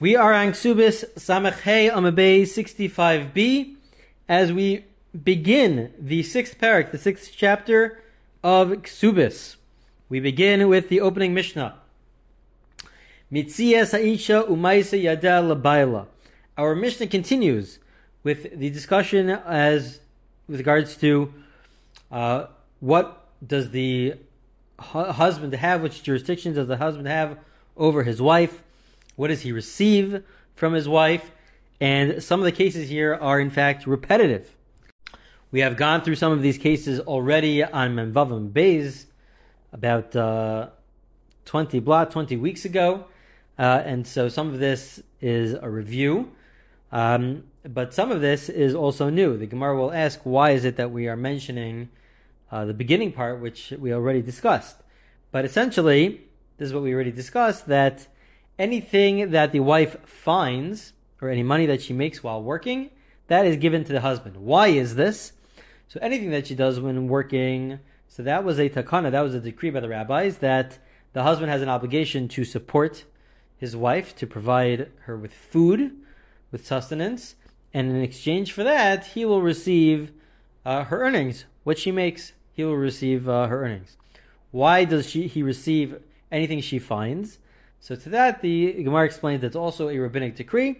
We are on Ksubis Samachei Amabei 65b as we begin the sixth perek, the sixth chapter of Ksubis. We begin with the opening Mishnah. Mitzia Sa'isha Umaisa Yada Labaila. Our Mishnah continues with the discussion as with regards to uh, what does the hu- husband have, which jurisdiction does the husband have over his wife what does he receive from his wife? And some of the cases here are in fact repetitive. We have gone through some of these cases already on Memvavim Bays about uh, 20 blatt, 20 weeks ago. Uh, and so some of this is a review. Um, but some of this is also new. The Gemara will ask, why is it that we are mentioning uh, the beginning part, which we already discussed? But essentially, this is what we already discussed, that anything that the wife finds or any money that she makes while working, that is given to the husband. Why is this? So anything that she does when working, so that was a takana, that was a decree by the rabbis that the husband has an obligation to support his wife, to provide her with food, with sustenance, and in exchange for that, he will receive uh, her earnings. What she makes, he will receive uh, her earnings. Why does she he receive anything she finds? So to that, the Gemara explains it's also a rabbinic decree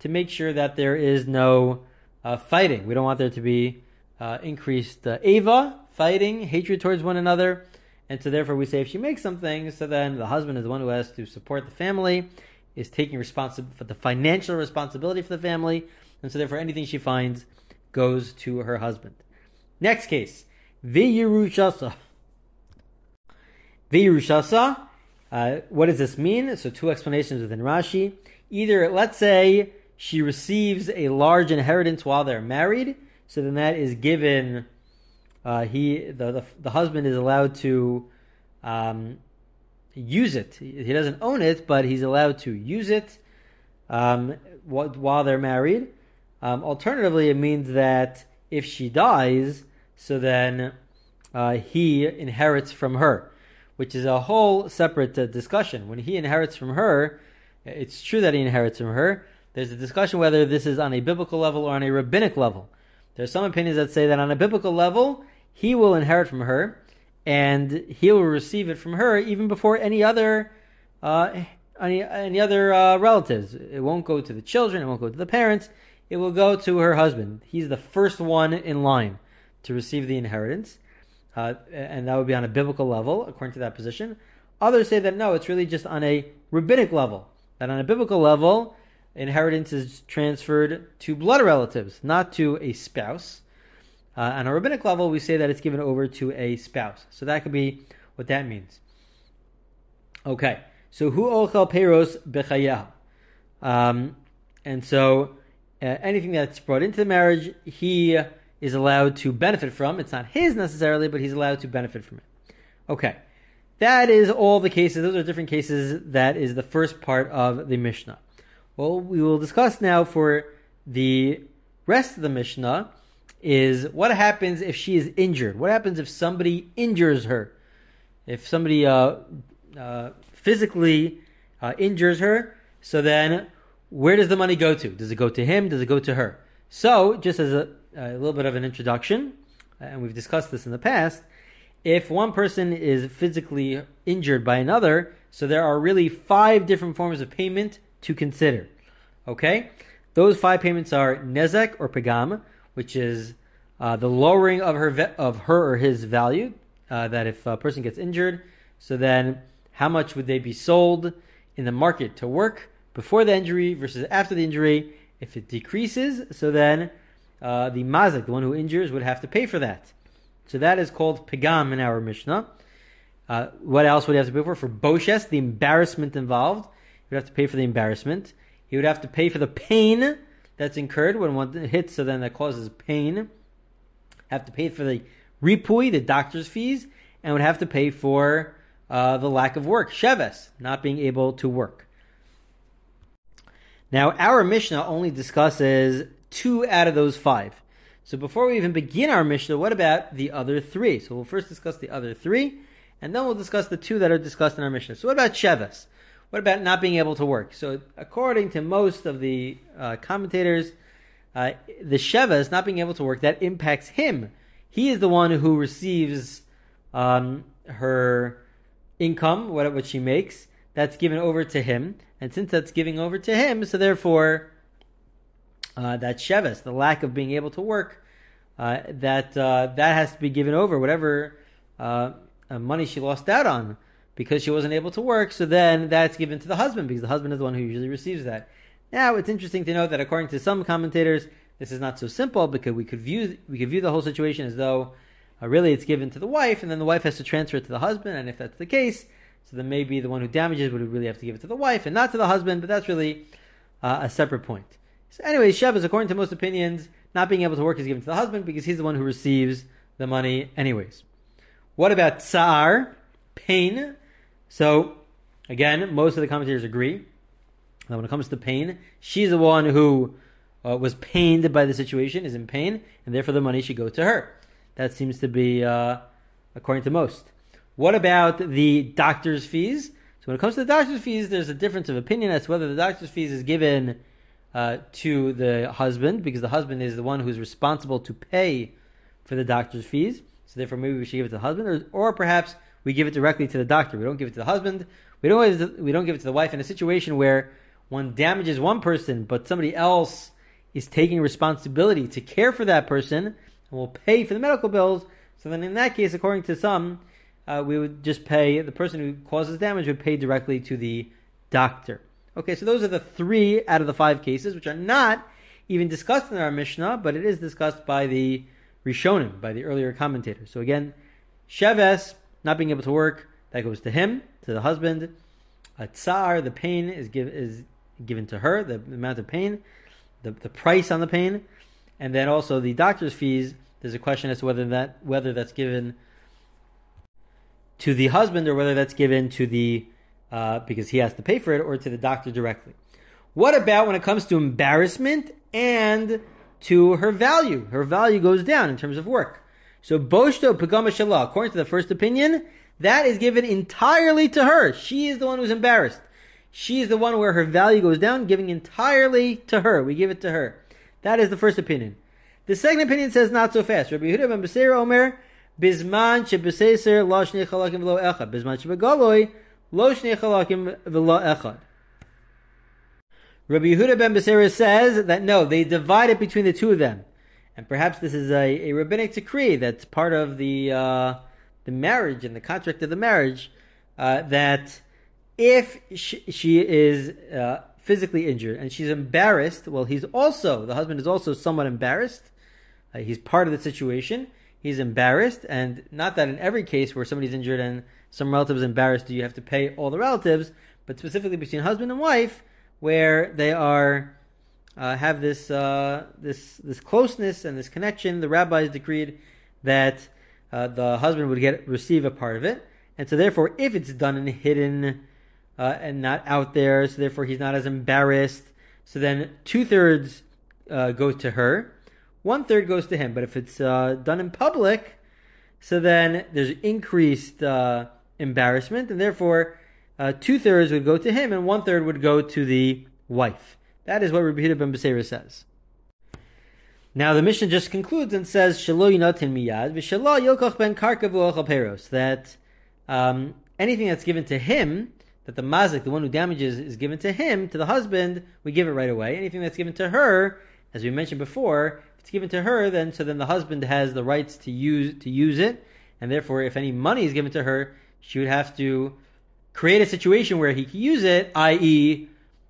to make sure that there is no uh, fighting. We don't want there to be uh, increased uh, eivah, fighting, hatred towards one another. And so therefore we say if she makes something, so then the husband is the one who has to support the family, is taking responsibility for the financial responsibility for the family, and so therefore anything she finds goes to her husband. Next case, V'yirushasa. V'yirushasa uh, what does this mean? So two explanations within Rashi. Either, let's say, she receives a large inheritance while they're married, so then that is given. Uh, he the, the, the husband is allowed to um, use it. He doesn't own it, but he's allowed to use it um, while they're married. Um, alternatively, it means that if she dies, so then uh, he inherits from her which is a whole separate uh, discussion. When he inherits from her, it's true that he inherits from her. There's a discussion whether this is on a biblical level or on a rabbinic level. There are some opinions that say that on a biblical level, he will inherit from her, and he will receive it from her even before any other uh, any, any other uh, relatives. It won't go to the children. It won't go to the parents. It will go to her husband. He's the first one in line to receive the inheritance uh, and that would be on a biblical level, according to that position. Others say that no, it's really just on a rabbinic level. That on a biblical level, inheritance is transferred to blood relatives, not to a spouse. Uh, on a rabbinic level, we say that it's given over to a spouse. So that could be what that means. Okay, so who ochel peros bechayah? Um, and so uh, anything that's brought into the marriage, he is allowed to benefit from. It's not his necessarily, but he's allowed to benefit from it. Okay. That is all the cases. Those are different cases. That is the first part of the Mishnah. Well, we will discuss now for the rest of the Mishnah is what happens if she is injured. What happens if somebody injures her? If somebody uh, uh, physically uh, injures her, so then where does the money go to? Does it go to him? Does it go to her? So, just as a a little bit of an introduction, and we've discussed this in the past. If one person is physically injured by another, so there are really five different forms of payment to consider. Okay? Those five payments are nezek or pagam, which is uh, the lowering of her ve- of her or his value. Uh, that if a person gets injured, so then how much would they be sold in the market to work before the injury versus after the injury? If it decreases, so then uh, the mazik, the one who injures, would have to pay for that. So that is called pigam in our Mishnah. Uh, what else would he have to pay for? For boshes, the embarrassment involved, he would have to pay for the embarrassment. He would have to pay for the pain that's incurred when one hits, so then that causes pain. Have to pay for the ripui, the doctor's fees, and would have to pay for uh, the lack of work, sheves, not being able to work. Now, our Mishnah only discusses two out of those five. So before we even begin our Mishnah, what about the other three? So we'll first discuss the other three, and then we'll discuss the two that are discussed in our Mishnah. So what about Sheves? What about not being able to work? So, according to most of the uh, commentators, uh, the Sheva is not being able to work. That impacts him. He is the one who receives um, her income, what, what she makes. That's given over to him. And since that's giving over to him, so therefore, uh, that Sheves, the lack of being able to work, uh, that uh, that has to be given over, whatever uh, money she lost out on because she wasn't able to work. So then that's given to the husband because the husband is the one who usually receives that. Now it's interesting to note that according to some commentators, this is not so simple because we could view we could view the whole situation as though uh, really it's given to the wife and then the wife has to transfer it to the husband. And if that's the case, so then maybe the one who damages would really have to give it to the wife and not to the husband. But that's really uh, a separate point. So anyway, Sheves, according to most opinions, not being able to work is given to the husband because he's the one who receives the money anyways. What about tsar, pain? So, again, most of the commentators agree that when it comes to pain, she's the one who uh, was pained by the situation, is in pain, and therefore the money should go to her. That seems to be uh, according to most. What about the doctor's fees? So when it comes to the doctor's fees, there's a difference of opinion as to whether the doctor's fees is given uh, to the husband because the husband is the one who's responsible to pay for the doctor's fees. So therefore, maybe we should give it to the husband, or, or perhaps we give it directly to the doctor. We don't give it to the husband. We don't always, we don't give it to the wife in a situation where one damages one person, but somebody else is taking responsibility to care for that person and will pay for the medical bills. So then, in that case, according to some, uh, we would just pay the person who causes damage would pay directly to the doctor. Okay, so those are the three out of the five cases, which are not even discussed in our Mishnah, but it is discussed by the Rishonim, by the earlier commentators. So again, Sheves, not being able to work, that goes to him, to the husband. A tsar, the pain is, give, is given to her, the, amount of pain, the, the price on the pain, and then also the doctor's fees. There's a question as to whether that whether that's given to the husband or whether that's given to the uh, because he has to pay for it, or to the doctor directly. What about when it comes to embarrassment and to her value? Her value goes down in terms of work. So boshto pagama according to the first opinion, that is given entirely to her. She is the one who's embarrassed. She is the one where her value goes down, giving entirely to her. We give it to her. That is the first opinion. The second opinion says not so fast. Rabbi Yehuda ben Beseir Omer, Bisman shebeseser lo shnei chalakim v'lo echad. Shebegoloi Lo shnei chalakim v'lo echad. Rabbi Yehuda ben Beseira says that no, they divide it between the two of them, and perhaps this is a, a rabbinic decree that's part of the uh, the marriage and the contract of the marriage uh, that if she, she is uh, physically injured and she's embarrassed, well, he's also the husband is also somewhat embarrassed. Uh, he's part of the situation. He's embarrassed, and not that in every case where somebody's injured and some relatives embarrassed, do you have to pay all the relatives? But specifically between husband and wife, where they are uh, have this uh, this this closeness and this connection, the rabbis decreed that uh, the husband would get receive a part of it, and so therefore, if it's done in hidden uh, and not out there, so therefore he's not as embarrassed. So then two thirds uh, go to her, one third goes to him. But if it's uh, done in public, so then there's increased embarrassment, and therefore uh, two thirds would go to him, and one third would go to the wife. That is what Rabbi ben Beseira says. Now the Mishnah just concludes and says Shalo Yinatin Miyad v'Shalo Yilkoch ben Peros that um, anything that's given to him, that the mazik, the one who damages, is given to him, to the husband, we give it right away. Anything that's given to her, as we mentioned before, it's given to her, then so then the husband has the rights to use to use it, and therefore, if any money is given to her, she would have to create a situation where he could use it, i.e.,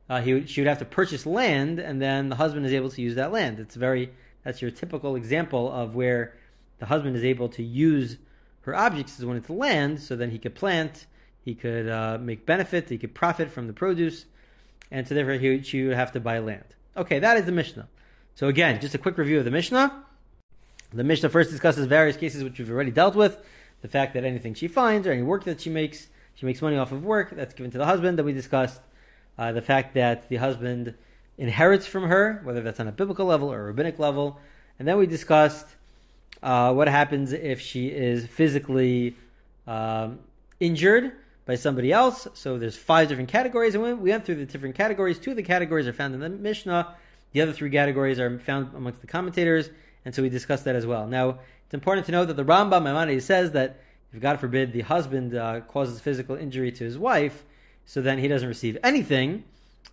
uh, he would, she would have to purchase land, and then the husband is able to use that land. It's very that's your typical example of where the husband is able to use her objects is when it's land, so then he could plant, he could uh, make benefit, he could profit from the produce, and so therefore he, she would have to buy land. Okay, that is the Mishnah. So again, just a quick review of the Mishnah. The Mishnah first discusses various cases which we've already dealt with the fact that anything she finds or any work that she makes, she makes money off of work that's given to the husband that we discussed. Uh, the fact that the husband inherits from her, whether that's on a biblical level or a rabbinic level. And then we discussed uh, what happens if she is physically um, injured, by somebody else. So there's five different categories, and we went through the different categories. Two of the categories are found in the Mishnah. The other three categories are found amongst the commentators, and so we discussed that as well. Now, it's important to note that the Rambam Maimonides says that if God forbid the husband uh, causes physical injury to his wife, so then he doesn't receive anything.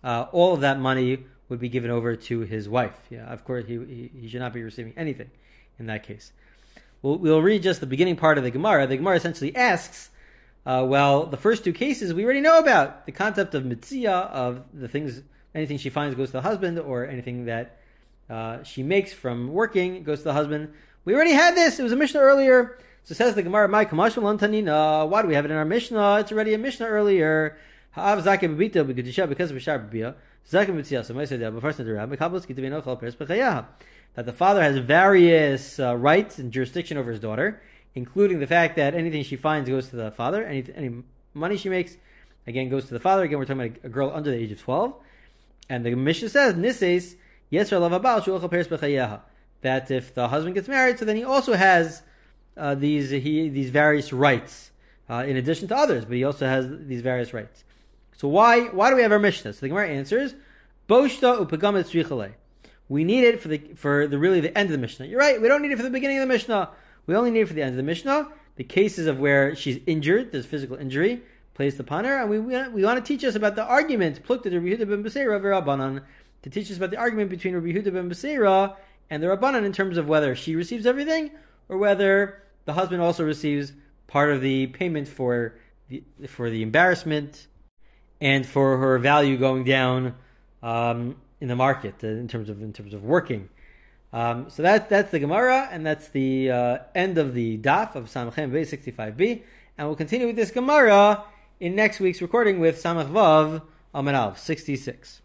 Uh, all of that money would be given over to his wife. Yeah, of course, he, he, he should not be receiving anything in that case. We'll, we'll read just the beginning part of the Gemara. The Gemara essentially asks, uh, well, the first two cases we already know about the concept of mitzia, of the things, anything she finds goes to the husband, or anything that uh, she makes from working goes to the husband. We already had this. It was a Mishnah earlier. So says the Gemara, "My kamashma lan tanina." Why do we have it in our Mishnah? It's already a Mishnah earlier. Ha'av zakim b'bita because of b'shar b'bia. Zakim b'tziyah. So I said that. But first, the Rabbi that the father has various uh, rights and jurisdiction over his daughter, including the fact that anything she finds goes to the father, any, any money she makes, again, goes to the father. Again, we're talking about a girl under the age of 12. And the Mishnah says, Nises, that if the husband gets married, so then he also has uh, these he, these various rights uh, in addition to others, but he also has these various rights. So why why do we have our Mishnah? So the Gemara answers, Boshta upagamet we need it for the for the really the end of the Mishnah. You're right. We don't need it for the beginning of the Mishnah. We only need it for the end of the Mishnah. The cases of where she's injured, there's physical injury placed upon her, and we we, want to teach us about the argument plukta Rabbi Yehuda ben Beseira Rabbanan to teach us about the argument between Rabbi Yehuda ben Beseira and the Rabbanan in terms of whether she receives everything or whether the husband also receives part of the payment for the for the embarrassment and for her value going down. Um, in the market uh, in terms of in terms of working. Um, so that's that's the Gemara, and that's the uh, end of the Daf of Samachem Bay 65b. And we'll continue with this Gemara in next week's recording with Samach Vav Amanav 66.